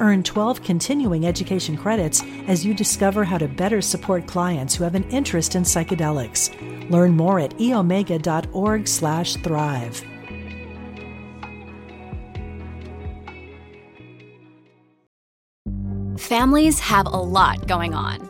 Earn 12 continuing education credits as you discover how to better support clients who have an interest in psychedelics. Learn more at eomega.org/thrive. Families have a lot going on.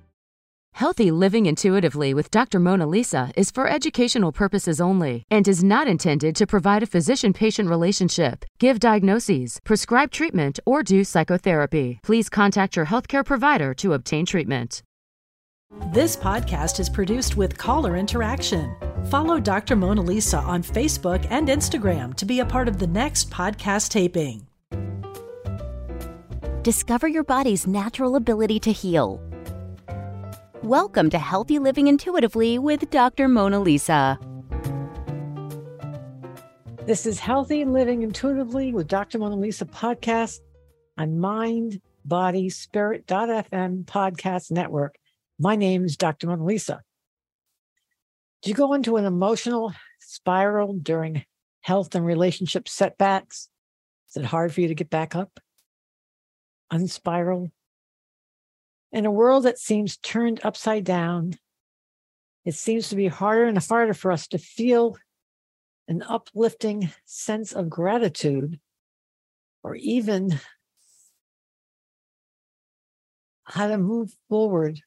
Healthy living intuitively with Dr. Mona Lisa is for educational purposes only and is not intended to provide a physician patient relationship, give diagnoses, prescribe treatment, or do psychotherapy. Please contact your healthcare provider to obtain treatment. This podcast is produced with caller interaction. Follow Dr. Mona Lisa on Facebook and Instagram to be a part of the next podcast taping. Discover your body's natural ability to heal. Welcome to Healthy Living Intuitively with Dr. Mona Lisa. This is Healthy Living Intuitively with Dr. Mona Lisa podcast on Mind, Body, Spirit.fm podcast network. My name is Dr. Mona Lisa. Do you go into an emotional spiral during health and relationship setbacks? Is it hard for you to get back up? Unspiral? In a world that seems turned upside down, it seems to be harder and harder for us to feel an uplifting sense of gratitude or even how to move forward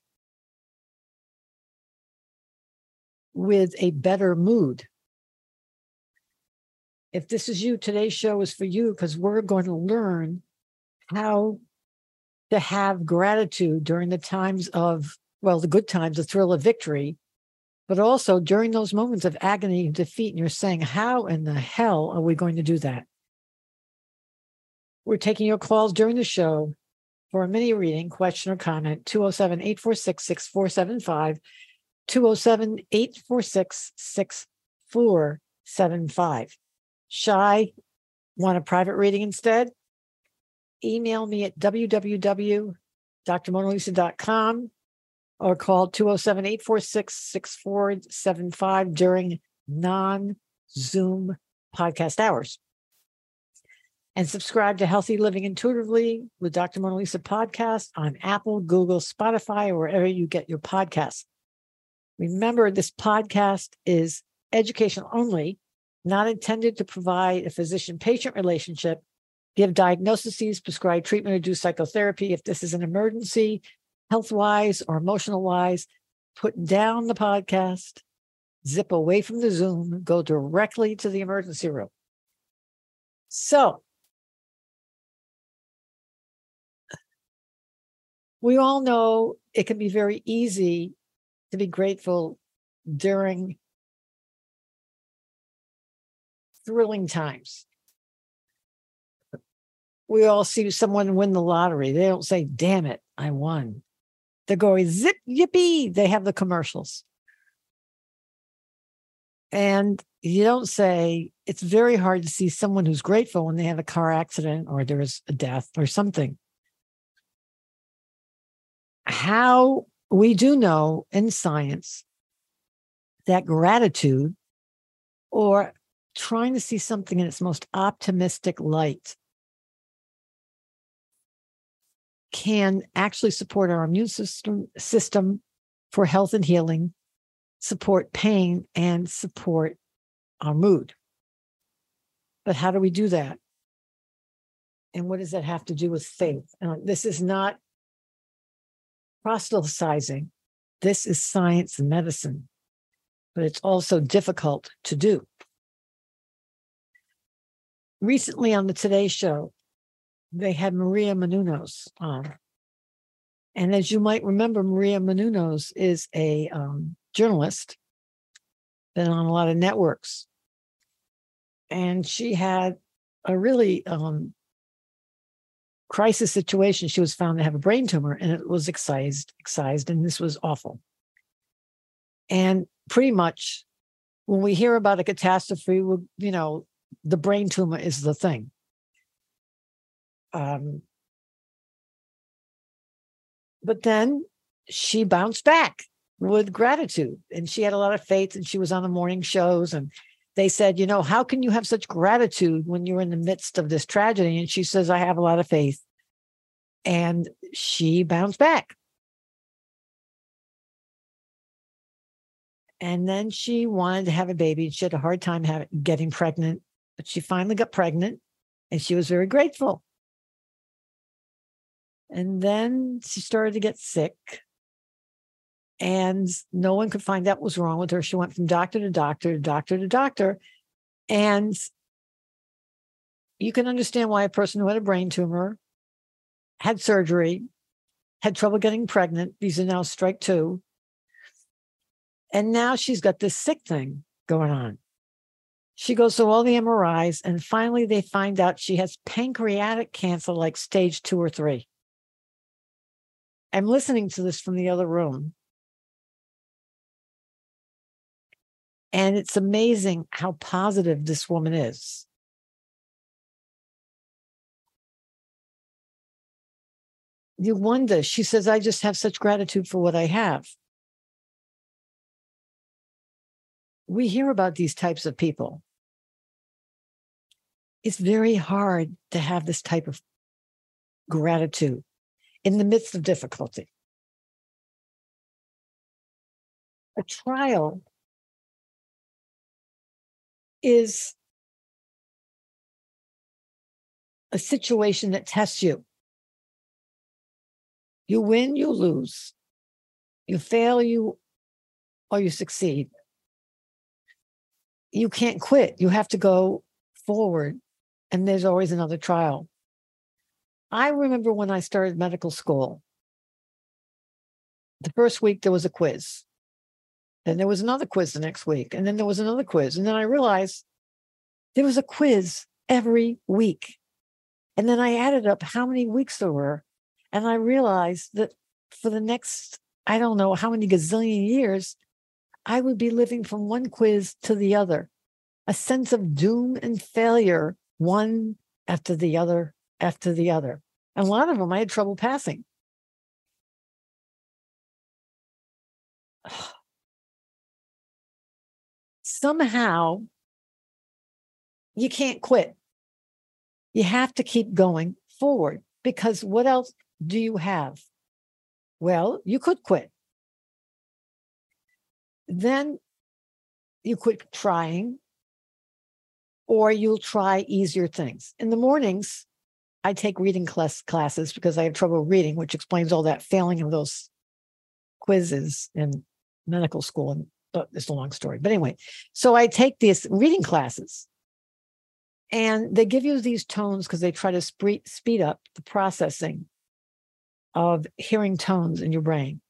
with a better mood. If this is you, today's show is for you because we're going to learn how to have gratitude during the times of, well, the good times, the thrill of victory, but also during those moments of agony and defeat. And you're saying, how in the hell are we going to do that? We're taking your calls during the show for a mini reading, question or comment, 207 846 6475, 207 846 6475. Shy, want a private reading instead? Email me at www.drmonalisa.com or call 207 846 6475 during non Zoom podcast hours. And subscribe to Healthy Living Intuitively with Dr. Mona Lisa podcast on Apple, Google, Spotify, or wherever you get your podcasts. Remember, this podcast is educational only, not intended to provide a physician patient relationship give diagnoses, prescribe treatment, or do psychotherapy. If this is an emergency, health wise or emotional wise, put down the podcast, zip away from the Zoom, go directly to the emergency room. So, we all know it can be very easy to be grateful during thrilling times we all see someone win the lottery. They don't say, damn it, I won. They're going zip yippee. They have the commercials. And you don't say, it's very hard to see someone who's grateful when they have a car accident or there's a death or something. How we do know in science that gratitude or trying to see something in its most optimistic light can actually support our immune system system for health and healing, support pain, and support our mood. But how do we do that? And what does that have to do with faith? Uh, this is not proselytizing. This is science and medicine, but it's also difficult to do. recently on the Today Show, they had Maria Menounos on. And as you might remember, Maria Menounos is a um, journalist, been on a lot of networks. And she had a really um, crisis situation. She was found to have a brain tumor and it was excised, excised, and this was awful. And pretty much when we hear about a catastrophe, we, you know, the brain tumor is the thing. Um, but then she bounced back with gratitude and she had a lot of faith and she was on the morning shows and they said you know how can you have such gratitude when you're in the midst of this tragedy? And she says i have a lot of faith. And she bounced back. And then she wanted to have a baby and she had a hard time having, getting pregnant but she finally got pregnant and she was very grateful and then she started to get sick. And no one could find out what was wrong with her. She went from doctor to doctor to doctor to doctor. And you can understand why a person who had a brain tumor had surgery, had trouble getting pregnant. These are now strike two. And now she's got this sick thing going on. She goes through all the MRIs, and finally they find out she has pancreatic cancer, like stage two or three. I'm listening to this from the other room. And it's amazing how positive this woman is. You wonder, she says, I just have such gratitude for what I have. We hear about these types of people. It's very hard to have this type of gratitude in the midst of difficulty. A trial is a situation that tests you. You win, you lose. You fail, you or you succeed. You can't quit. You have to go forward, and there's always another trial. I remember when I started medical school, the first week there was a quiz. Then there was another quiz the next week. And then there was another quiz. And then I realized there was a quiz every week. And then I added up how many weeks there were. And I realized that for the next, I don't know how many gazillion years, I would be living from one quiz to the other, a sense of doom and failure, one after the other after the other. And a lot of them I had trouble passing. Somehow, you can't quit. You have to keep going forward because what else do you have? Well, you could quit. Then you quit trying, or you'll try easier things. In the mornings, I take reading class classes because I have trouble reading, which explains all that failing of those quizzes in medical school. And but it's a long story. But anyway, so I take these reading classes and they give you these tones because they try to spe- speed up the processing of hearing tones in your brain.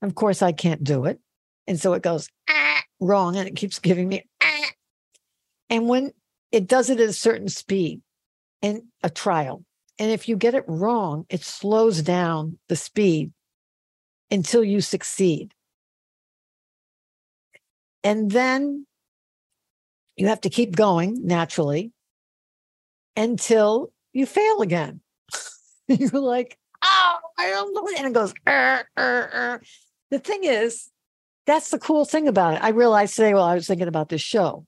Of course, I can't do it. And so it goes ah, wrong and it keeps giving me ah. And when it does it at a certain speed, in a trial. And if you get it wrong, it slows down the speed until you succeed. And then you have to keep going naturally until you fail again. You're like, oh, I don't know. And it goes, er, er, er. the thing is, that's the cool thing about it. I realized today while I was thinking about this show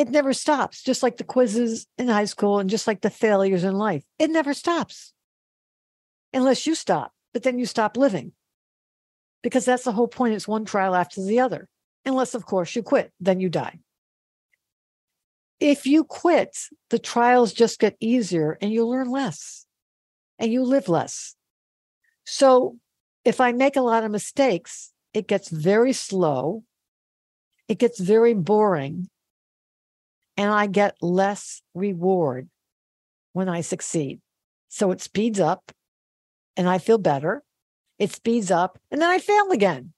it never stops, just like the quizzes in high school and just like the failures in life. It never stops unless you stop, but then you stop living because that's the whole point. It's one trial after the other, unless, of course, you quit, then you die. If you quit, the trials just get easier and you learn less and you live less. So if I make a lot of mistakes, it gets very slow it gets very boring and I get less reward when I succeed. So it speeds up and I feel better. It speeds up and then I fail again.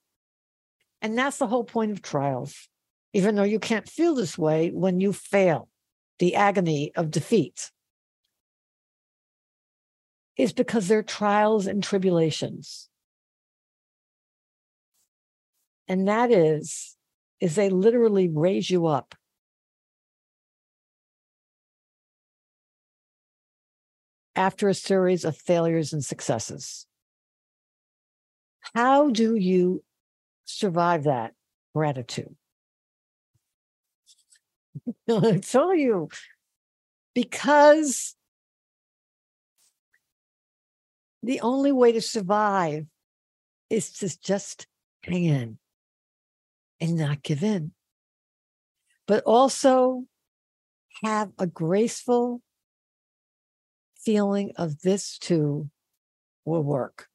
And that's the whole point of trials, even though you can't feel this way when you fail, the agony of defeat is because they're trials and tribulations. And that is, is they literally raise you up. After a series of failures and successes. How do you survive that gratitude? I tell you, because the only way to survive is to just hang in and not give in, but also have a graceful feeling of this too will work.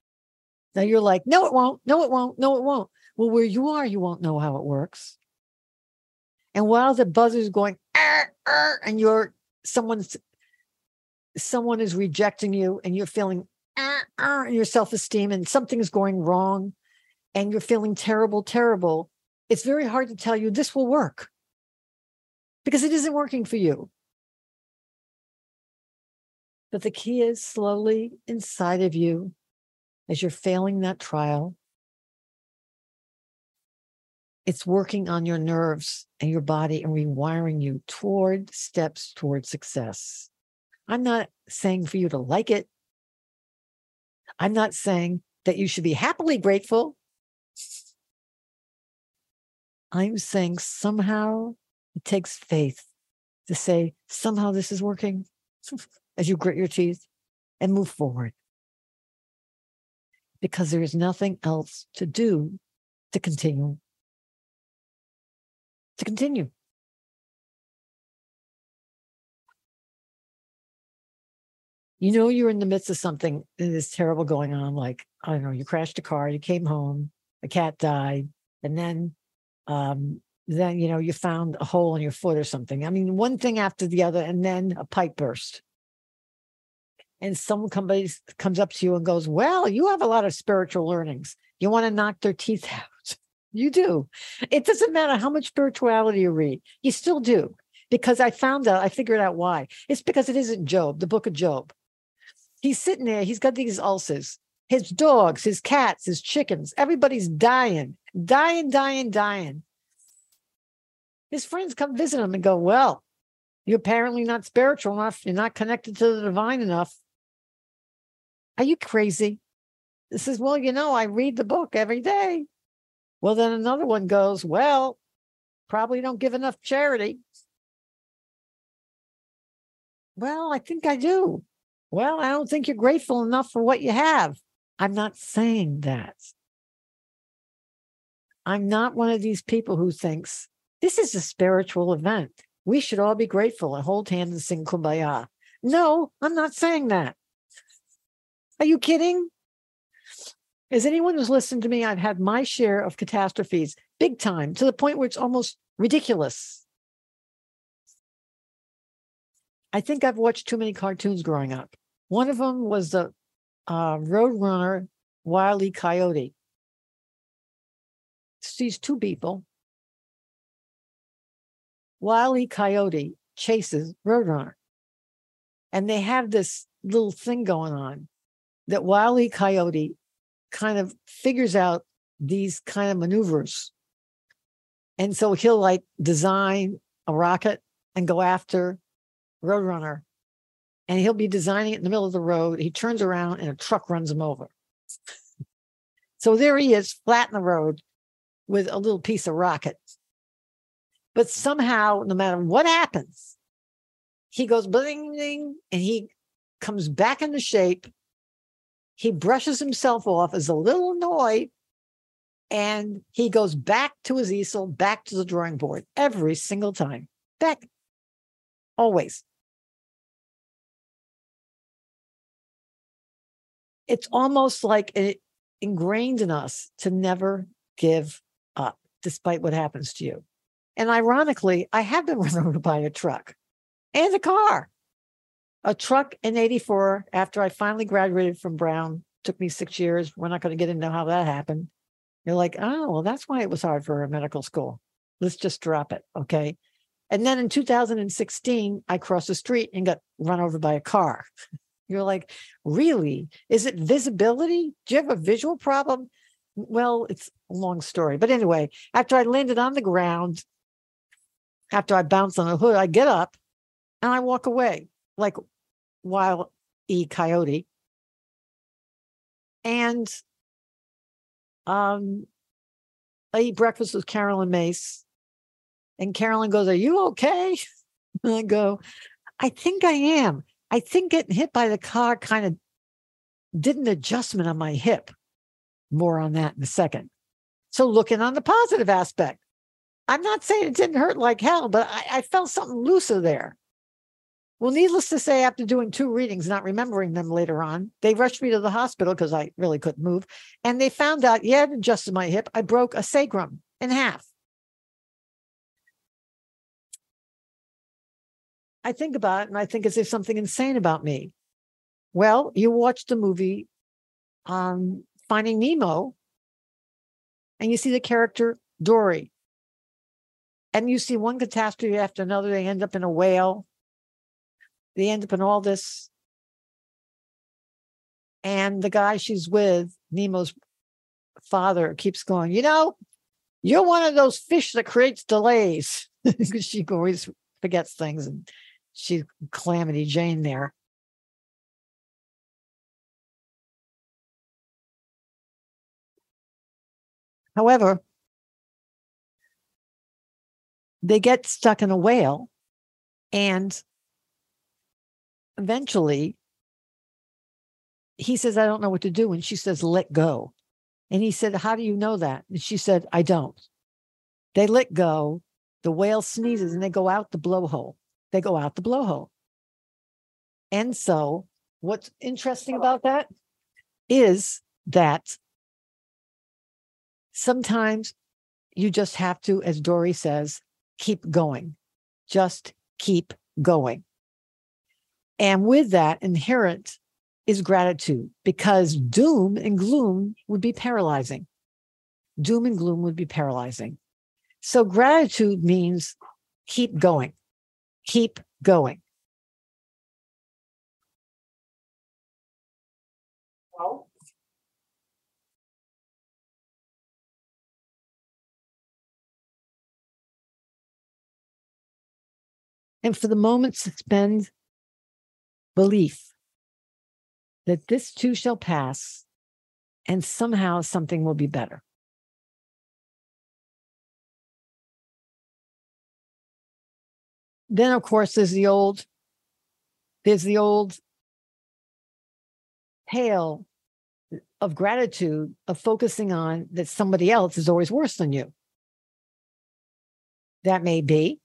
Now you're like, no, it won't. No, it won't. No, it won't. Well, where you are, you won't know how it works. And while the buzzer's going, and you're someone's someone is rejecting you and you're feeling your self esteem and something's going wrong and you're feeling terrible, terrible, it's very hard to tell you this will work because it isn't working for you. But the key is slowly inside of you as you're failing that trial. It's working on your nerves and your body and rewiring you toward steps toward success. I'm not saying for you to like it. I'm not saying that you should be happily grateful. I'm saying somehow it takes faith to say, somehow this is working as you grit your teeth and move forward. Because there is nothing else to do to continue. To continue. you know you're in the midst of something that is terrible going on like i don't know you crashed a car you came home a cat died and then um then you know you found a hole in your foot or something i mean one thing after the other and then a pipe burst and someone comes comes up to you and goes well you have a lot of spiritual learnings you want to knock their teeth out you do it doesn't matter how much spirituality you read you still do because i found out i figured out why it's because it isn't Job the book of Job He's sitting there, he's got these ulcers. His dogs, his cats, his chickens, everybody's dying, dying, dying, dying. His friends come visit him and go, Well, you're apparently not spiritual enough. You're not connected to the divine enough. Are you crazy? This says, Well, you know, I read the book every day. Well, then another one goes, Well, probably don't give enough charity. Well, I think I do. Well, I don't think you're grateful enough for what you have. I'm not saying that. I'm not one of these people who thinks this is a spiritual event. We should all be grateful and hold hands and sing kumbaya. No, I'm not saying that. Are you kidding? As anyone who's listened to me, I've had my share of catastrophes, big time, to the point where it's almost ridiculous. I think I've watched too many cartoons growing up. One of them was the uh, Roadrunner Wile E. Coyote. Sees two people. Wile E. Coyote chases Roadrunner. And they have this little thing going on that Wile E. Coyote kind of figures out these kind of maneuvers. And so he'll like design a rocket and go after Roadrunner, and he'll be designing it in the middle of the road. He turns around and a truck runs him over. so there he is, flat in the road with a little piece of rocket. But somehow, no matter what happens, he goes bling, bling, and he comes back into shape. He brushes himself off, as a little annoyed, and he goes back to his easel, back to the drawing board every single time. Back, always. it's almost like it ingrained in us to never give up despite what happens to you. And ironically, I have been run over by a truck and a car. A truck in 84 after I finally graduated from Brown. Took me six years. We're not going to get into how that happened. You're like, oh, well, that's why it was hard for a medical school. Let's just drop it. Okay. And then in 2016, I crossed the street and got run over by a car. You're like, really? Is it visibility? Do you have a visual problem? Well, it's a long story. But anyway, after I landed on the ground, after I bounce on the hood, I get up and I walk away like wild E coyote. And um, I eat breakfast with Caroline Myss. And Carolyn goes, Are you okay? And I go, I think I am. I think getting hit by the car kind of did an adjustment on my hip. More on that in a second. So, looking on the positive aspect, I'm not saying it didn't hurt like hell, but I, I felt something looser there. Well, needless to say, after doing two readings, not remembering them later on, they rushed me to the hospital because I really couldn't move. And they found out, yeah, it adjusted my hip. I broke a sacrum in half. I think about it and I think, is there something insane about me? Well, you watch the movie um, Finding Nemo and you see the character Dory and you see one catastrophe after another. They end up in a whale. They end up in all this. And the guy she's with, Nemo's father, keeps going, you know, you're one of those fish that creates delays. because she always forgets things and she's calamity Jane there. However, they get stuck in a whale and eventually he says i don't know what to do and she says let go. And he said how do you know that? And she said i don't. They let go the whale sneezes and they go out the blowhole. They go out the blowhole. And so what's interesting about that is that sometimes you just have to as dory says keep going. Just keep going. And with that, inherent is gratitude because doom and gloom would be paralyzing. Doom and gloom would be paralyzing. So gratitude means keep going, keep going. And for the moment suspend belief that this too shall pass and somehow something will be better. Then, of course, there's the old, there's the old tale of gratitude of focusing on that somebody else is always worse than you. That may be.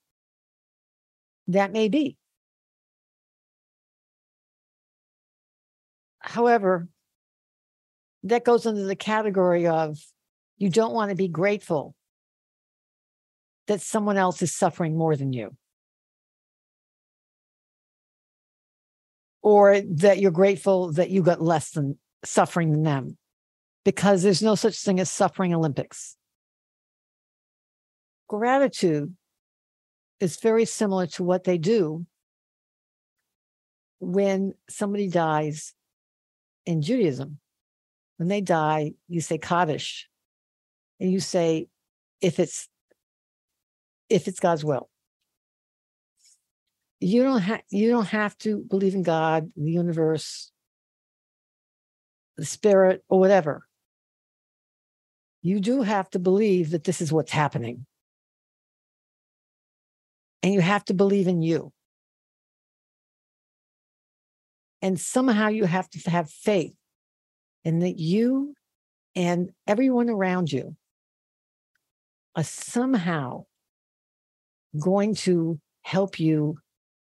That may be. However, that goes under the category of you don't want to be grateful that someone else is suffering more than you. Or that you're grateful that you got less than suffering than them, because there's no such thing as suffering Olympics. Gratitude is very similar to what they do when somebody dies in Judaism. When they die, you say Kaddish, and you say, if it's if it's God's will. You don't have you don't have to believe in God, the universe, the spirit, or whatever. You do have to believe that this is what's happening and you have to believe in you. And somehow you have to have faith in that you and everyone around you are somehow going to help you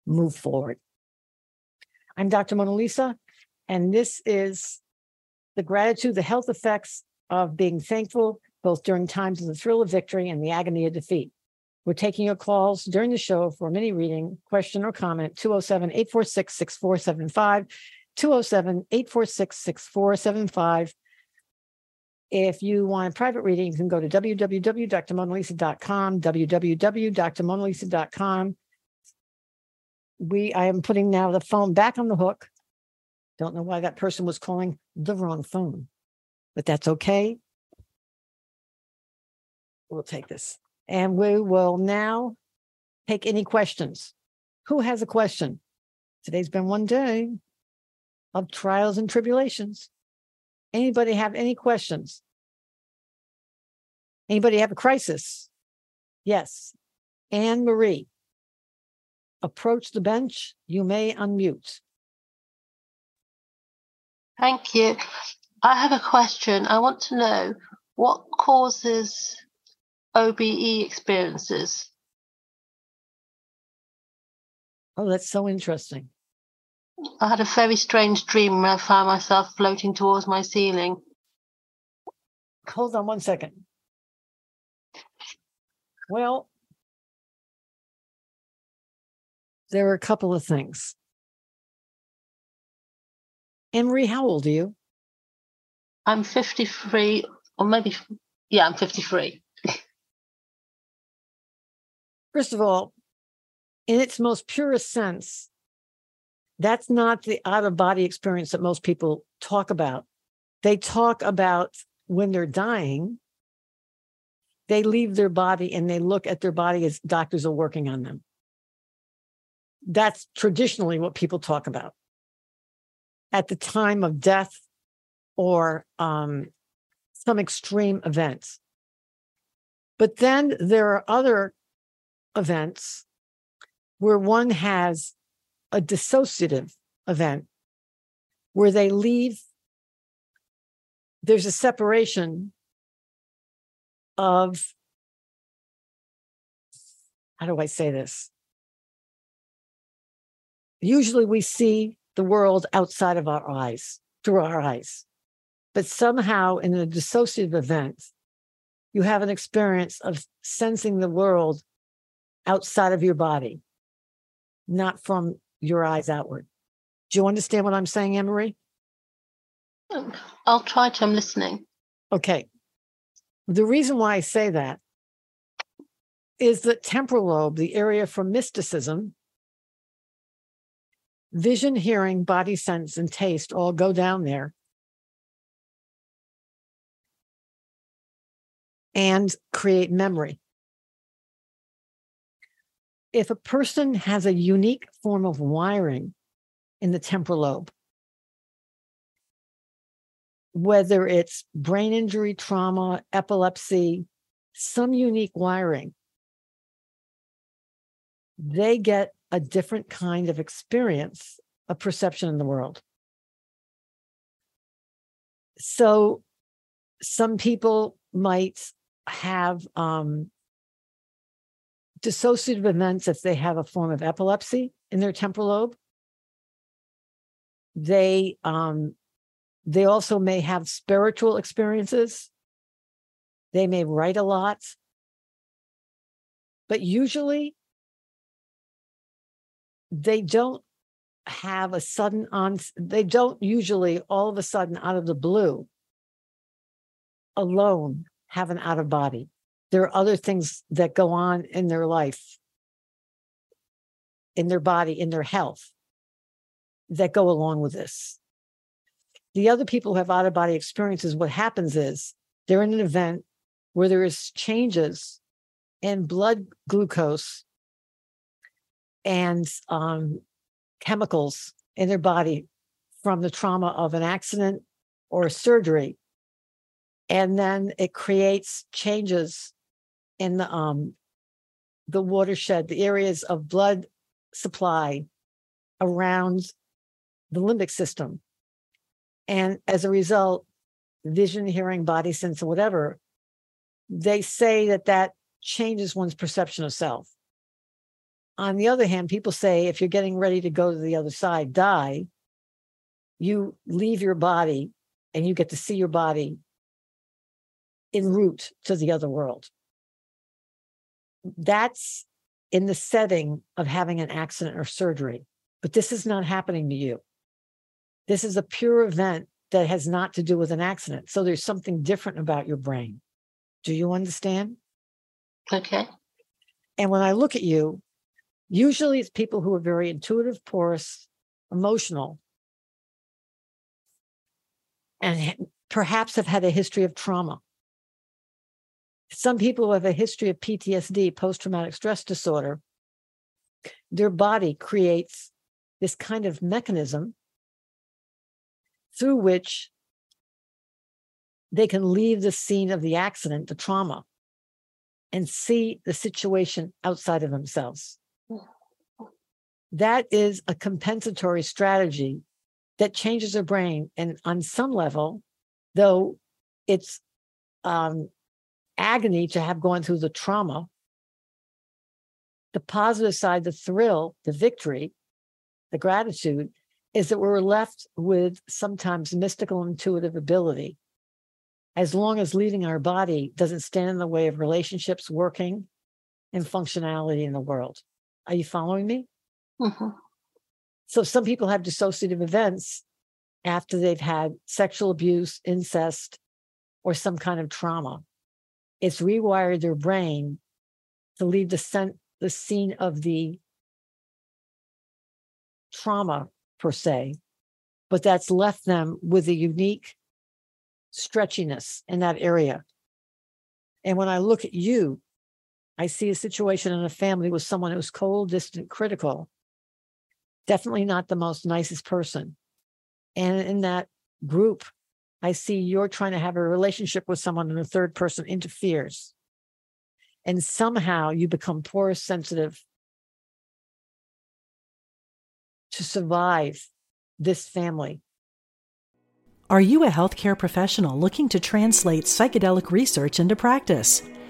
move forward. I'm Dr. Mona Lisa, and this is the gratitude, the health effects of being thankful, both during times of the thrill of victory and the agony of defeat. We're taking your calls during the show for a mini reading, question or comment, 207 846 6475. 207 846 6475. If you want a private reading, you can go to www.drmonalisa.com, www.drmonalisa.com. We, I am putting now the phone back on the hook. Don't know why that person was calling the wrong phone, but that's okay. We'll take this. And we will now take any questions. Who has a question? Today's been one day of trials and tribulations. Anybody have any questions? Anybody have a crisis? Yes. Anne Marie, approach the bench. You may unmute. Thank you. I have a question. I want to know what causes OBE experiences. Oh, that's so interesting. I had a very strange dream where I found myself floating towards my ceiling. Hold on one second. Well, there are a couple of things. Anne Marie, how old are you? I'm 53, or maybe, yeah, I'm 53. First of all, in its most purest sense, that's not the out of body experience that most people talk about. They talk about when they're dying, they leave their body and they look at their body as doctors are working on them. That's traditionally what people talk about at the time of death or um, some extreme event. But then there are other events where one has a dissociative event where they leave, there's a separation of, how do I say this? Usually we see the world outside of our eyes, through our eyes. But somehow in a dissociative event, you have an experience of sensing the world outside of your body, not from your eyes outward. Do you understand what I'm saying, Marie? I'll try to. I'm listening. Okay. The reason why I say that is that temporal lobe, the area for mysticism, vision, hearing, body sense, and taste all go down there. And create memory. If a person has a unique form of wiring in the temporal lobe, whether it's brain injury, trauma, epilepsy, some unique wiring, they get a different kind of experience of perception in the world. So, some people might have um, dissociative events if they have a form of epilepsy in their temporal lobe. They um, they also may have spiritual experiences. They may write a lot. But usually they don't have a sudden on they don't usually all of a sudden out of the blue alone have an out of body there are other things that go on in their life in their body in their health that go along with this the other people who have out of body experiences what happens is they're in an event where there is changes in blood glucose and um, chemicals in their body from the trauma of an accident or surgery. And then it creates changes in the um, the watershed, the areas of blood supply around the limbic system. And as a result, vision, hearing, body sense, or whatever, they say that that changes one's perception of self. On the other hand, people say if you're getting ready to go to the other side, die, you leave your body and you get to see your body en route to the other world. That's in the setting of having an accident or surgery. But this is not happening to you. This is a pure event that has not to do with an accident. So there's something different about your brain. Do you understand? Okay. And when I look at you, usually it's people who are very intuitive, porous, emotional, and perhaps have had a history of trauma. Some people who have a history of PTSD, post traumatic stress disorder, their body creates this kind of mechanism through which they can leave the scene of the accident, the trauma, and see the situation outside of themselves. That is a compensatory strategy that changes their brain. And on some level, though it's um, agony to have gone through the trauma, the positive side, the thrill, the victory, the gratitude is that we're left with sometimes mystical intuitive ability as long as leaving our body doesn't stand in the way of relationships working and functionality in the world. Are you following me? Mm-hmm. So some people have dissociative events after they've had sexual abuse, incest, or some kind of trauma. It's rewired their brain to leave the, sen- the scene of the trauma per se, but that's left them with a unique stretchiness in that area. And when I look at you, I see a situation in a family with someone who's cold, distant, critical, definitely not the most nicest person. And in that group, I see you're trying to have a relationship with someone and a third person interferes. And somehow you become porous, sensitive to survive this family are you a healthcare professional looking to translate psychedelic research into practice?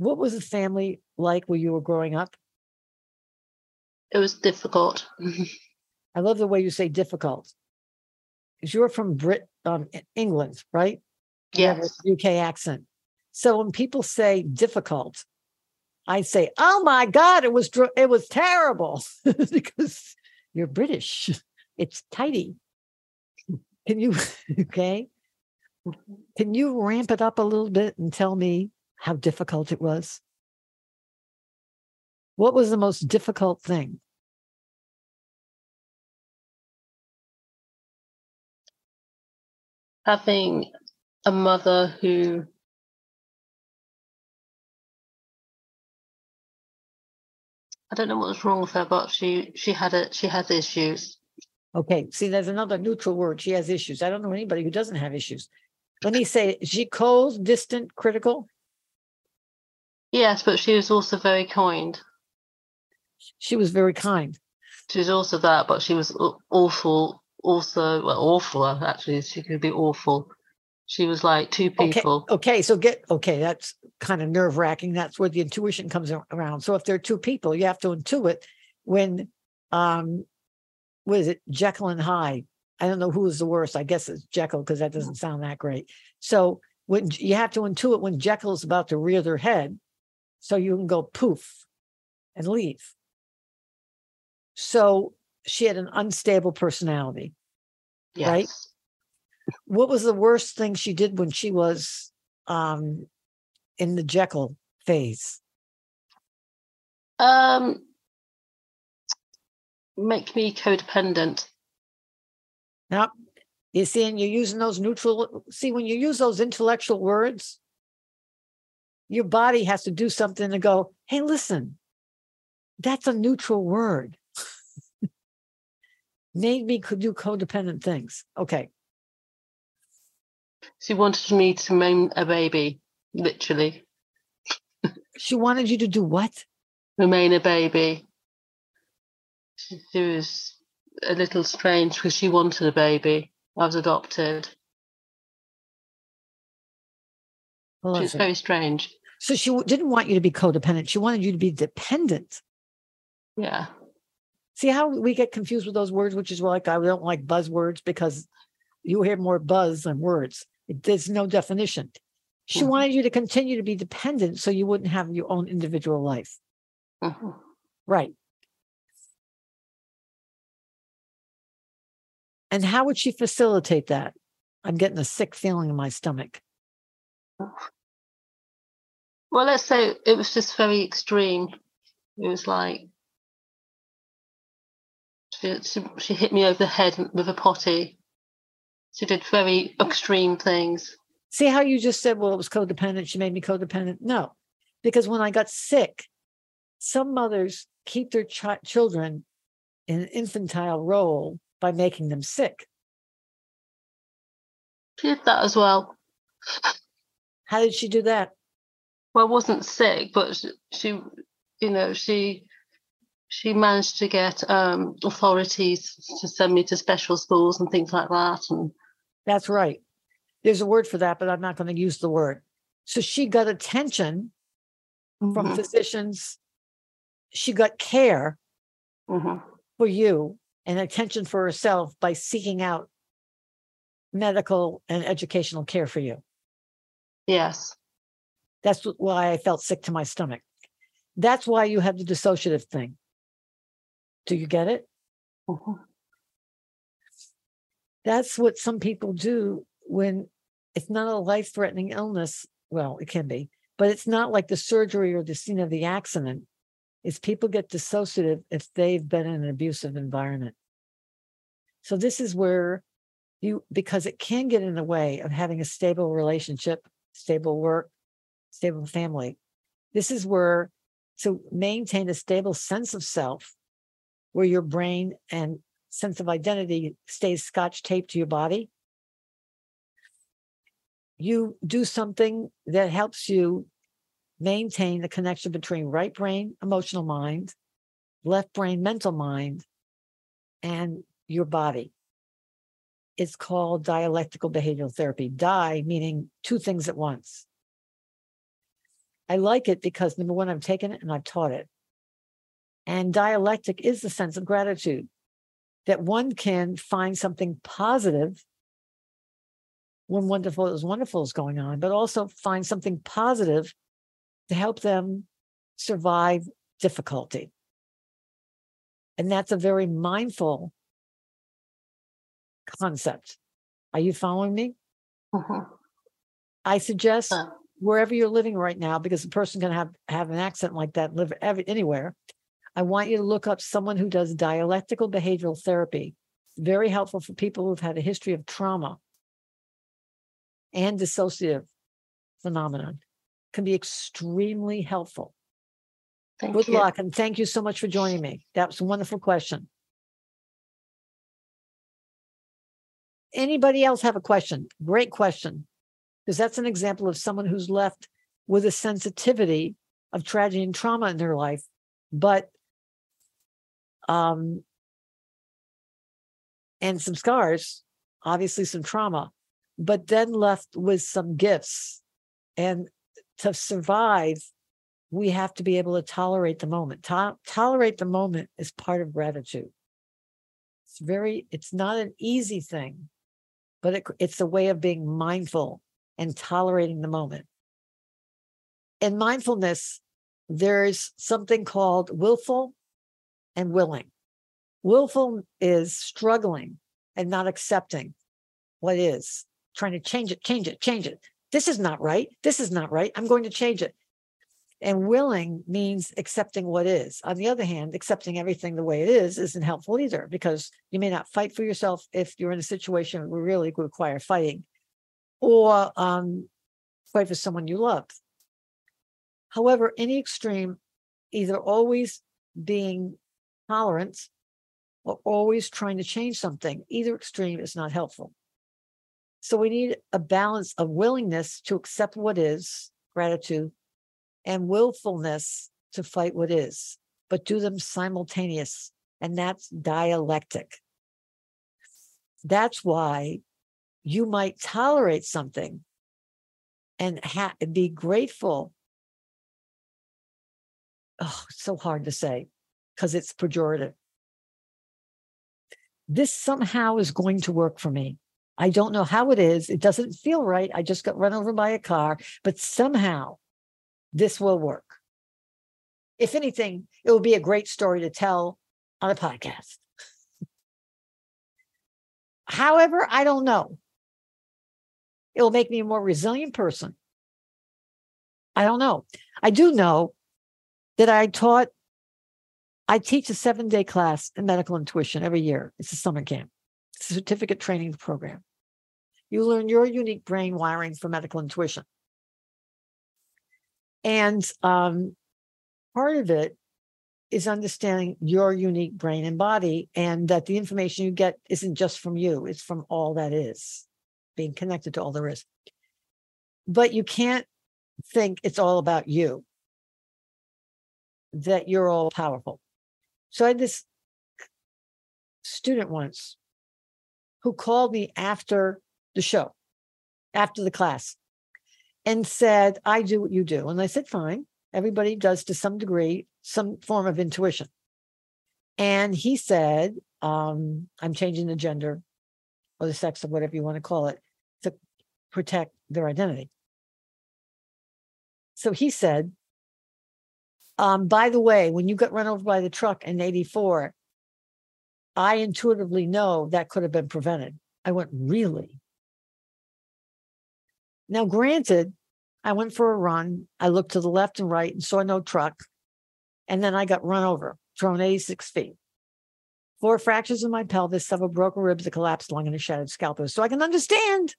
What was the family like when you were growing up? It was difficult. I love the way you say difficult. Because you're from Brit um, England, right? Yes. UK accent. So when people say difficult, I say, "Oh my God, it was it was terrible," because you're British. It's tidy. Can you okay? Can you ramp it up a little bit and tell me how difficult it was? What was the most difficult thing? Having a mother who I don't know what was wrong with her, but she she had a she had issues. Okay, see, there's another neutral word. She has issues. I don't know anybody who doesn't have issues. Let me say, she cold, distant, critical. Yes, but she was also very kind. She was very kind. She was also that, but she was awful. Also, well, awful. Actually, she could be awful. She was like two people. Okay, okay so get okay. That's kind of nerve wracking. That's where the intuition comes around. So if there are two people, you have to intuit when, um, what is it, Jekyll and Hyde? I don't know who is the worst. I guess it's Jekyll because that doesn't sound that great. So when you have to intuit when Jekyll is about to rear their head, so you can go poof and leave. So she had an unstable personality, yes. right? What was the worst thing she did when she was um, in the Jekyll phase? Um, make me codependent. Now, you see, and you're using those neutral. See, when you use those intellectual words, your body has to do something to go, hey, listen, that's a neutral word. Made me could do codependent things. Okay. She wanted me to maim a baby, literally. she wanted you to do what? remain a baby. She, she was a little strange because she wanted a baby. I was adopted. She's very strange. So she didn't want you to be codependent. She wanted you to be dependent. Yeah. See how we get confused with those words, which is like I don't like buzzwords because you hear more buzz than words. It, there's no definition. She Mhm. wanted you to continue to be dependent so you wouldn't have your own individual life. Mhm. Right. And how would she facilitate that? I'm getting a sick feeling in my stomach. Well, let's say it was just very extreme. It was like she, she, she hit me over the head with a potty. She did very extreme things. See how you just said, well, it was codependent. She made me codependent. No, because when I got sick, some mothers keep their chi- children in an infantile role by making them sick. She did that as well. How did she do that? Well, I wasn't sick, but she, you know, she she managed to get um, authorities to send me to special schools and things like that. And That's right. There's a word for that, but I'm not going to use the word. So she got attention from Mhm, physicians. She got care mhm. for you and attention for herself by seeking out medical and educational care for you. yes, That's why I felt sick to my stomach. That's why you have the dissociative thing. Do you get it? Mhm. That's what some people do when it's not a life threatening illness. Well, it can be, but it's not like the surgery or the scene of the accident. Is people get dissociative if they've been in an abusive environment. So this is where you, because it can get in the way of having a stable relationship, stable work, stable family. This is where to maintain a stable sense of self, where your brain and sense of identity stays scotch taped to your body. You do something that helps you maintain the connection between right brain, emotional mind, left brain, mental mind, and your body. It's called dialectical behavioral therapy. Di meaning two things at once. I like it because number one, I've taken it and I've taught it. And dialectic is the sense of gratitude that one can find something positive when wonderful is wonderful is going on, but also find something positive to help them survive difficulty. And that's a very mindful concept. Are you following me? Mhm. I suggest Uh, wherever you're living right now, because a person can have have an accent like that, live every, anywhere. I want you to look up someone who does dialectical behavioral therapy. Very helpful for people who've had a history of trauma and dissociative phenomenon. Can be extremely helpful. Thank Good you. luck and thank you so much for joining me. That was a wonderful question. Anybody else have a question? Great question. Because that's an example of someone who's left with a sensitivity of tragedy and trauma in their life, but um and some scars, obviously some trauma, but then left with some gifts. And to survive, we have to be able to tolerate the moment. To- tolerate the moment is part of gratitude. It's very, it's not an easy thing, but it, it's a way of being mindful and tolerating the moment. In mindfulness, there's something called willful and willing. Willful is struggling and not accepting what is, trying to change it, change it, change it. This is not right. This is not right. I'm going to change it. And willing means accepting what is. On the other hand, accepting everything the way it is isn't helpful either because you may not fight for yourself if you're in a situation where really require fighting or um, fight for someone you love. However, any extreme, either always being tolerant or always trying to change something, either extreme is not helpful. So we need a balance of willingness to accept what is, gratitude, and willfulness to fight what is, but do them simultaneous. And that's dialectic. That's why you might tolerate something and ha- be grateful. Oh, so hard to say because it's pejorative. This somehow is going to work for me. I don't know how it is. It doesn't feel right. I just got run over by a car, but somehow this will work. If anything, it will be a great story to tell on a podcast. However, I don't know. It will make me a more resilient person. I don't know. I do know that I taught, I teach a seven day class in medical intuition every year. It's a summer camp, it's a certificate training program. You learn your unique brain wiring for medical intuition. And um, part of it is understanding your unique brain and body, and that the information you get isn't just from you, it's from all that is being connected to all there is. But you can't think it's all about you, that you're all powerful. So I had this student once who called me after the show, after the class, and said, I do what you do. And I said, fine. Everybody does to some degree some form of intuition. And he said, um, I'm changing the gender or the sex or whatever you want to call it to protect their identity. So he said, um, by the way, when you got run over by the truck in 84, I intuitively know that could have been prevented. I went, really? Now, granted, I went for a run. I looked to the left and right and saw no truck. And then I got run over, thrown 86 feet. Four fractures in my pelvis, several broken ribs, a collapsed lung, and a shattered scalp. So I can understand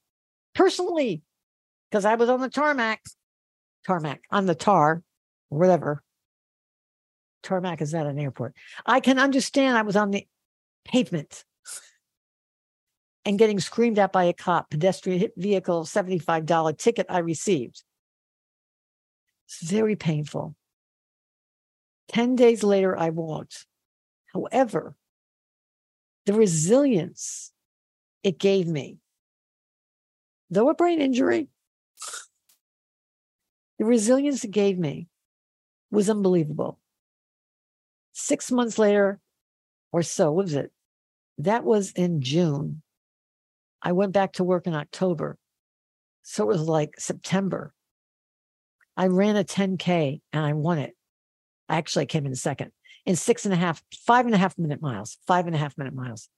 personally, because I was on the tarmac, tarmac, on the tar, whatever. Tarmac is that an airport? I can understand I was on the pavement and getting screamed at by a cop, pedestrian hit vehicle, $75 ticket I received. It's very painful. 10 days later, I walked. However, the resilience it gave me, though a brain injury, the resilience it gave me was unbelievable. Six months later, or so, was it? That was in June. I went back to work in October. So it was like September. I ran a 10K and I won it. Actually, I actually came in second in six and a half, five and a half minute miles, five and a half minute miles.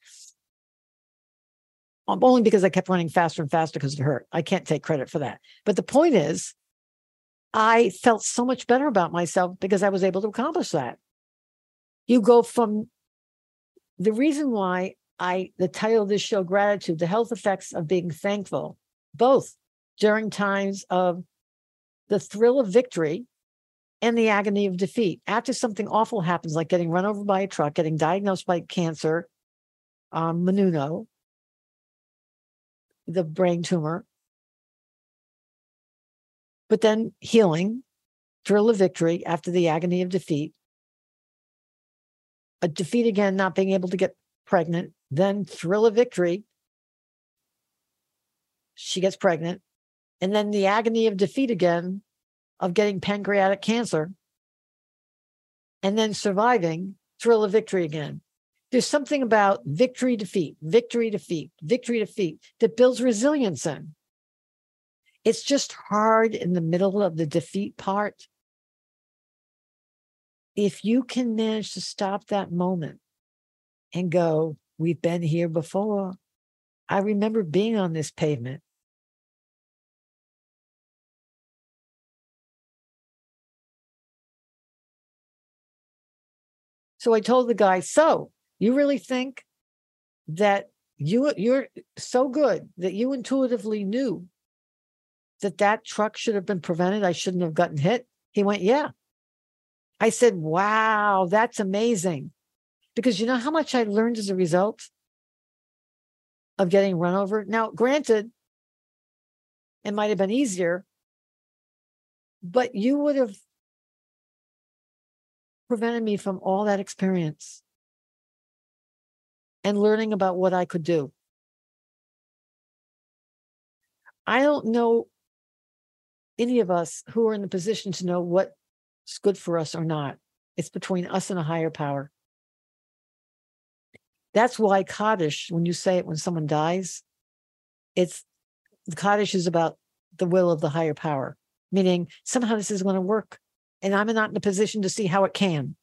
Um, only because I kept running faster and faster because it hurt. I can't take credit for that. But the point is, I felt so much better about myself because I was able to accomplish that. You go from the reason why I, the title of this show, Gratitude, the health effects of being thankful, both during times of the thrill of victory and the agony of defeat. After something awful happens, like getting run over by a truck, getting diagnosed by cancer, um, menuno, the brain tumor, but then healing, thrill of victory after the agony of defeat, a defeat again, not being able to get pregnant, then thrill of victory. She gets pregnant, and then the agony of defeat again of getting pancreatic cancer and then surviving, thrill of victory again. There's something about victory, defeat, victory, defeat, victory, defeat that builds resilience in. It's just hard in the middle of the defeat part. If you can manage to stop that moment and go, We've been here before. I remember being on this pavement. So I told the guy, so you really think that you you're so good that you intuitively knew that that truck should have been prevented. I shouldn't have gotten hit. He went, yeah. I said, wow, that's amazing. Because you know how much I learned as a result of getting run over? Now, granted, it might have been easier, but you would have prevented me from all that experience and learning about what I could do. I don't know any of us who are in the position to know what's good for us or not. It's between us and a higher power. That's why Kaddish, when you say it when someone dies, it's the Kaddish is about the will of the higher power, meaning somehow this is going to work. And I'm not in a position to see how it can.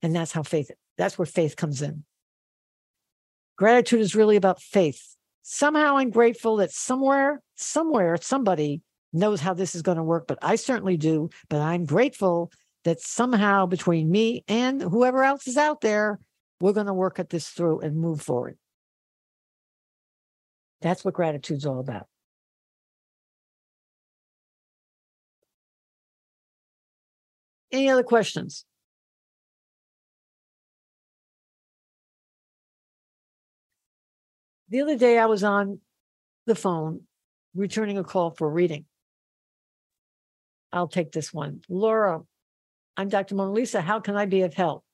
And that's how faith, that's where faith comes in. Gratitude is really about faith. Somehow I'm grateful that somewhere, somewhere, somebody knows how this is going to work, but I certainly do. But I'm grateful that somehow between me and whoever else is out there, we're going to work at this through and move forward. That's what gratitude's all about. Any other questions? The other day I was on the phone returning a call for a reading. I'll take this one. Laura, I'm Dr. Mona Lisa. How can I be of help?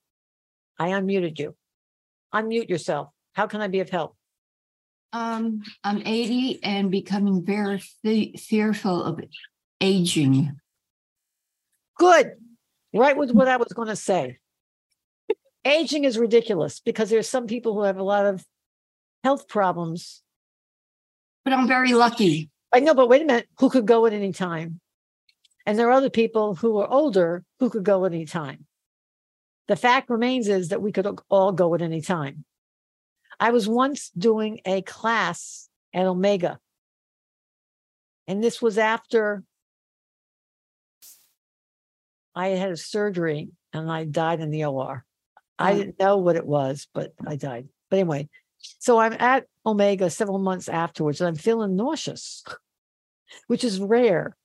I unmuted you. Unmute yourself. How can I be of help? Um, I'm 80 and becoming very fe- fearful of aging. Good. Right with what I was going to say. Aging is ridiculous because there's some people who have a lot of health problems. But I'm very lucky. I know, but wait a minute, who could go at any time? And there are other people who are older who could go at any time. The fact remains is that we could all go at any time. I was once doing a class at Omega, and this was after I had a surgery and I died in the OR. I Oh. didn't know what it was, but I died. But anyway, so I'm at Omega several months afterwards and I'm feeling nauseous, which is rare.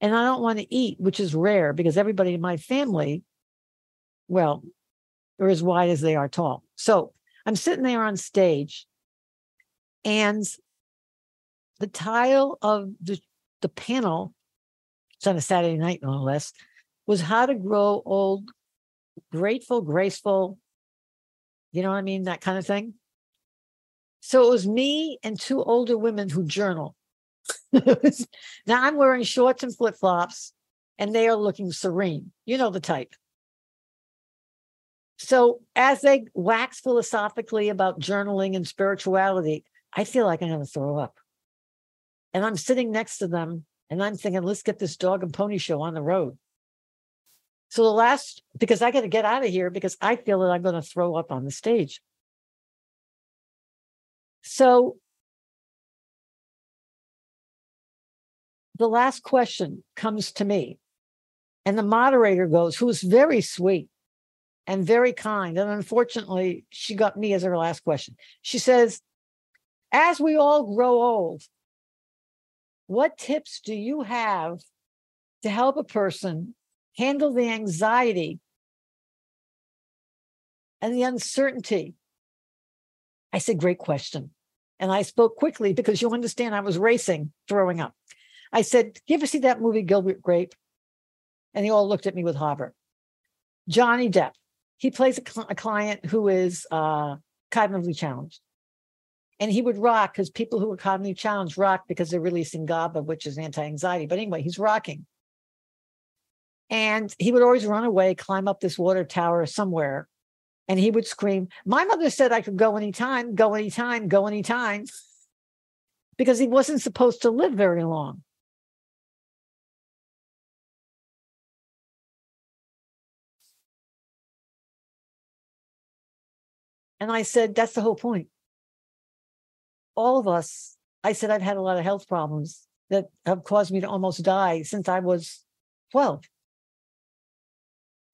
And I don't want to eat, which is rare because everybody in my family, well, are as wide as they are tall. So I'm sitting there on stage and the tile of the, the panel, it's on a Saturday night, no less, was how to grow old, grateful, graceful. You know what I mean? That kind of thing. So it was me and two older women who journal. now I'm wearing shorts and flip flops, and they are looking serene. You know the type. So as they wax philosophically about journaling and spirituality, I feel like I'm going to throw up. And I'm sitting next to them and I'm thinking, let's get this dog and pony show on the road. So the last, because I got to get out of here because I feel that I'm going to throw up on the stage. So the last question comes to me, and the moderator goes, who's very sweet and very kind. And unfortunately, she got me as her last question. She says, As we all grow old, what tips do you have to help a person handle the anxiety and the uncertainty? I said, Great question. And I spoke quickly because you understand I was racing, throwing up. I said, You ever see that movie, Gilbert Grape? And they all looked at me with horror. Johnny Depp, he plays a, cl- a client who is uh, cognitively challenged. And he would rock because people who are cognitively challenged rock because they're releasing GABA, which is anti anxiety. But anyway, he's rocking. And he would always run away, climb up this water tower somewhere. And he would scream, My mother said I could go anytime, go anytime, go anytime, because he wasn't supposed to live very long. And I said, That's the whole point. All of us, I said, I've had a lot of health problems that have caused me to almost die since I was 12.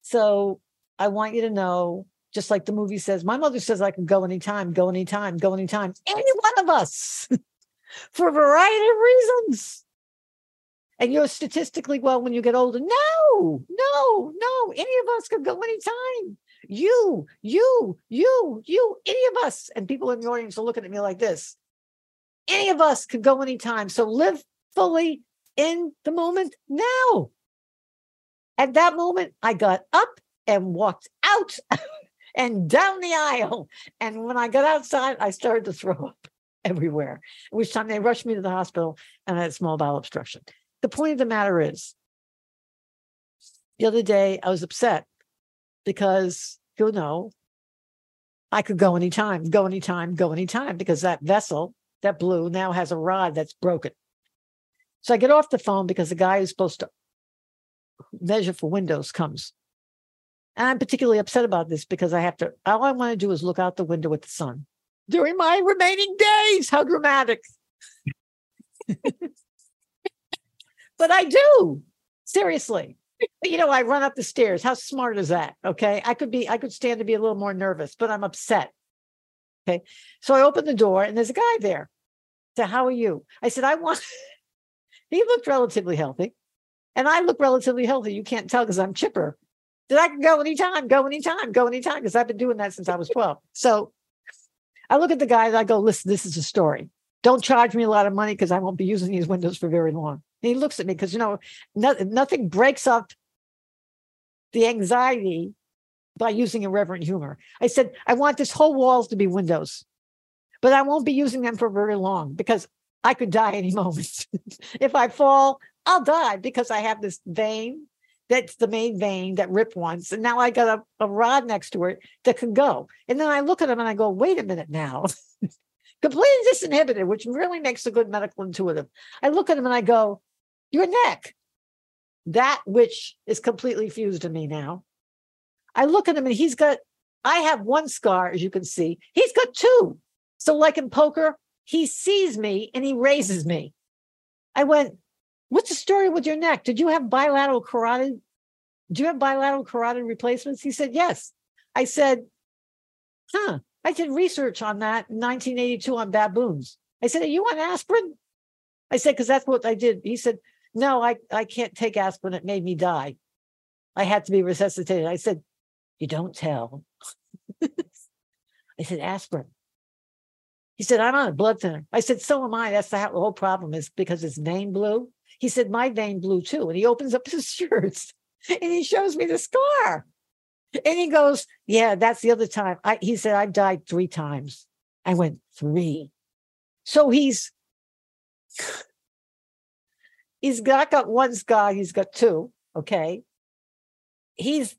So I want you to know, just like the movie says, my mother says I can go anytime, go anytime, go anytime. Any one of us, for a variety of reasons. And you're statistically well when you get older. No, no, no. Any of us could go anytime. You, you, you, you, any of us. And people in the audience are looking at me like this. Any of us could go anytime. So live fully in the moment now. At that moment, I got up and walked out and down the aisle. And when I got outside, I started to throw up everywhere, which time they rushed me to the hospital and I had small bowel obstruction. The point of the matter is, the other day I was upset because you know I could go anytime, go anytime, go anytime because that vessel, that blue, now has a rod that's broken. So I get off the phone because the guy who's supposed to measure for windows comes. And I'm particularly upset about this because I have to, all I want to do is look out the window at the sun during my remaining days. How dramatic. but I do, seriously. You know, I run up the stairs. How smart is that? Okay. I could be, I could stand to be a little more nervous, but I'm upset. Okay. So I open the door and there's a guy there. So, how are you? I said, I want, he looked relatively healthy. And I look relatively healthy. You can't tell because I'm chipper. That I can go anytime, go anytime, go anytime, because I've been doing that since I was 12. So I look at the guy and I go, listen, this is a story. Don't charge me a lot of money because I won't be using these windows for very long. And he looks at me because, you know, no, nothing breaks up the anxiety by using irreverent humor. I said, I want this whole walls to be windows, but I won't be using them for very long because I could die any moment. if I fall, I'll die because I have this vein that's the main vein that ripped once. And now I got a, a rod next to it that can go. And then I look at him and I go, wait a minute now. Completely disinhibited, which really makes a good medical intuitive. I look at him and I go, your neck, that which is completely fused to me now. I look at him and he's got, I have one scar, as you can see. He's got two. So, like in poker, he sees me and he raises me. I went, story with your neck? Did you have bilateral carotid? Do you have bilateral carotid replacements? He said, Yes. I said, Huh. I did research on that in 1982 on baboons. I said, Are you on aspirin? I said, Because that's what I did. He said, No, I, I can't take aspirin. It made me die. I had to be resuscitated. I said, You don't tell. I said, Aspirin. He said, I'm on a blood thinner. I said, So am I. That's the whole problem is because his vein blew. He said, My vein blew too. And he opens up his shirts and he shows me the scar. And he goes, Yeah, that's the other time. I, he said, I've died three times. I went, Three. So he's he's got, got one scar, he's got two. Okay. He's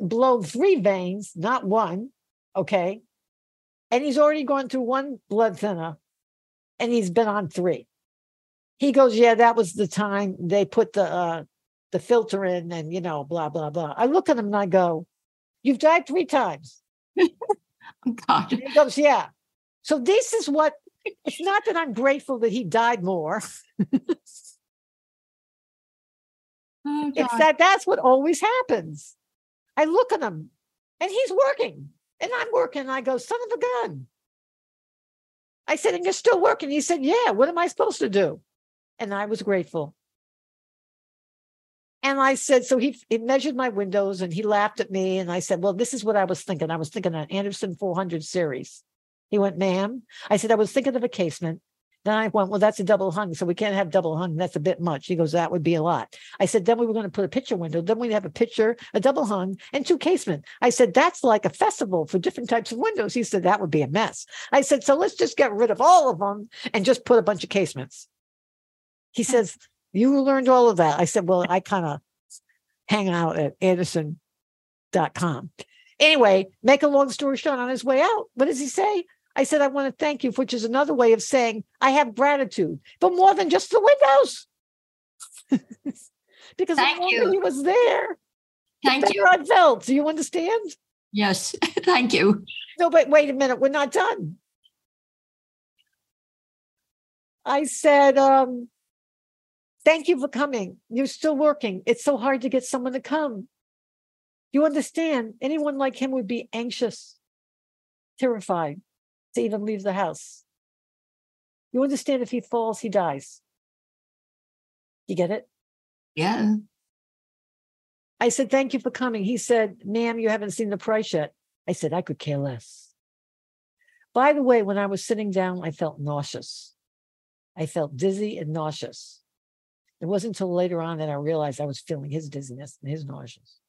blown three veins, not one. Okay. And he's already gone through one blood thinner and he's been on three he goes, yeah, that was the time they put the uh, the filter in, and you know, blah blah blah. I look at him and I go, "You've died three times." God. And he goes, "Yeah." So this is what. It's not that I'm grateful that he died more. Oh, it's that that's what always happens. I look at him, and he's working, and I'm working. And I go, "Son of a gun." I said, "And you're still working?" He said, "Yeah." What am I supposed to do? And I was grateful. And I said, so he, he measured my windows and he laughed at me. And I said, well, this is what I was thinking. I was thinking an Andersen 400 series. He went, ma'am. I said, I was thinking of a casement. Then I went, well, that's a double hung. So we can't have double hung. That's a bit much. He goes, that would be a lot. I said, then we were going to put a picture window. Then we'd have a picture, a double hung, and two casement. I said, that's like a festival for different types of windows. He said, that would be a mess. I said, so let's just get rid of all of them and just put a bunch of casements. He says, You learned all of that. I said, Well, I kind of hang out at Andersen.com. Anyway, make a long story short, on his way out, what does he say? I said, I want to thank you, which is another way of saying I have gratitude, but more than just the windows. because Thank the you. he was there, Thank you. I felt. Do you understand? Yes. Thank you. No, but wait a minute, we're not done. I said, um, thank you for coming. You're still working. It's so hard to get someone to come. You understand? Anyone like him would be anxious, terrified to even leave the house. You understand if he falls, he dies. You get it? Yeah. I said, thank you for coming. He said, ma'am, you haven't seen the price yet. I said, I could care less. By the way, when I was sitting down, I felt nauseous. I felt dizzy and nauseous. It wasn't until later on that I realized I was feeling his dizziness and his nauseous.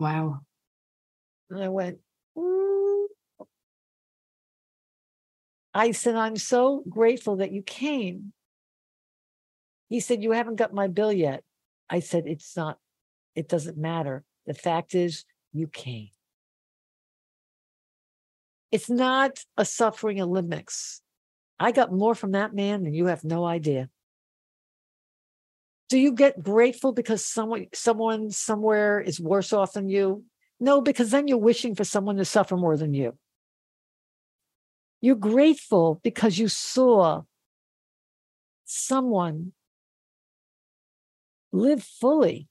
Wow. And I went, Ooh. I said, I'm so grateful that you came. He said, You haven't got my bill yet. I said, It's not, it doesn't matter. The fact is, you came. It's not a suffering Olympics. I got more from that man than you have no idea. Do you get grateful because someone someone somewhere is worse off than you? No, because then you're wishing for someone to suffer more than you. You're grateful because you saw someone live fully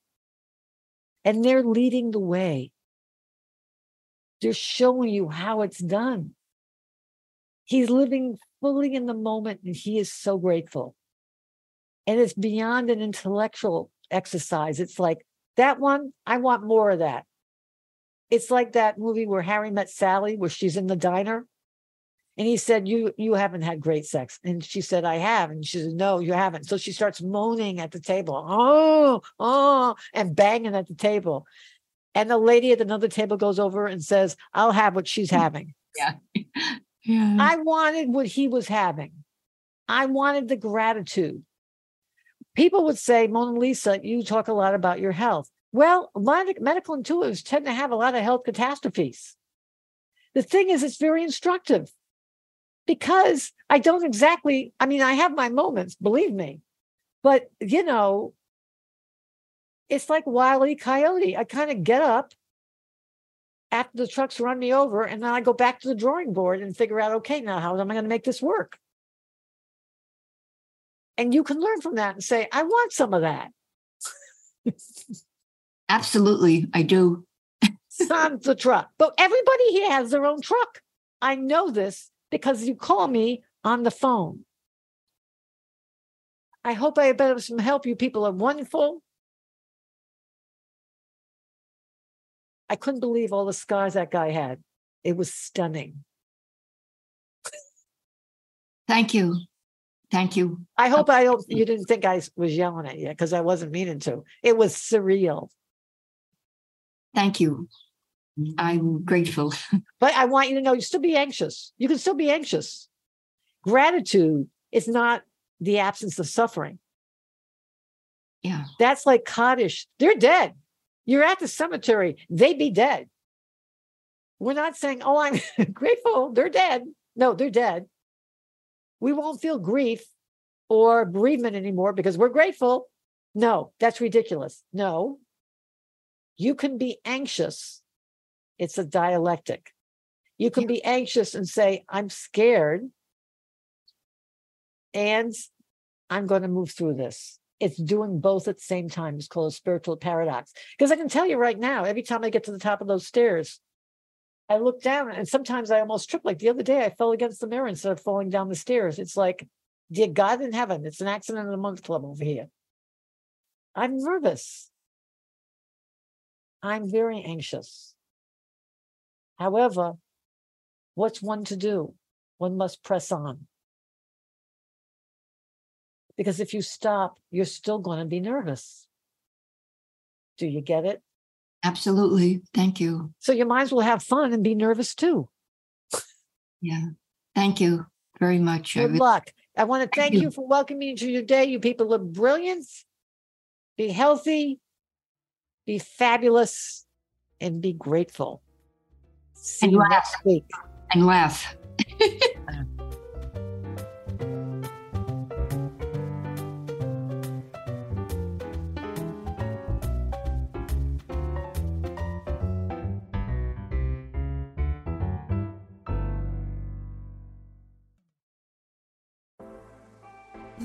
and they're leading the way. They're showing you how it's done. He's living fully in the moment and he is so grateful. And it's beyond an intellectual exercise. It's like that one, I want more of that. It's like that movie where Harry met Sally, where she's in the diner. And he said, You you haven't had great sex. And she said, I have. And she said, No, you haven't. So she starts moaning at the table, oh, oh, and banging at the table. And the lady at another table goes over and says, I'll have what she's having. Yeah. yeah. I wanted what he was having. I wanted the gratitude. People would say, Mona Lisa, you talk a lot about your health. Well, medical intuitives tend to have a lot of health catastrophes. The thing is, it's very instructive because I don't exactly, I mean, I have my moments, believe me, but you know, it's like Wiley. Coyote. I kind of get up after the trucks run me over, and then I go back to the drawing board and figure out, okay, now how am I going to make this work? And you can learn from that and say, I want some of that. Absolutely, I do. Sans the truck. But everybody here has their own truck. I know this because you call me on the phone. I hope I have been of some help. You people are wonderful. I couldn't believe all the scars that guy had. It was stunning. Thank you. Thank you. I hope I hope you didn't think I was yelling at you because I wasn't meaning to. It was surreal. Thank you. Mm-hmm. I'm grateful. But I want you to know you still be anxious. You can still be anxious. Gratitude is not the absence of suffering. Yeah. That's like Kaddish. They're dead. You're at the cemetery, they be dead. We're not saying, oh, I'm grateful, they're dead. No, they're dead. We won't feel grief or bereavement anymore because we're grateful. No, that's ridiculous. No, you can be anxious. It's a dialectic. You can be anxious and say, I'm scared and I'm going to move through this it's doing both at the same time. It's called a spiritual paradox. Because I can tell you right now, every time I get to the top of those stairs, I look down and sometimes I almost trip. Like the other day, I fell against the mirror instead of falling down the stairs. It's like, dear God in heaven, it's an accident of the month club over here. I'm nervous. I'm very anxious. However, what's one to do? One must press on. Because if you stop, you're still going to be nervous. Do you get it? Absolutely. Thank you. So you might as well have fun and be nervous too. Yeah. Thank you very much. Good I luck. I want to thank, thank you. you for welcoming me to your day. You people are brilliant. Be healthy, be fabulous, and be grateful. See and you laugh. next week. And laugh.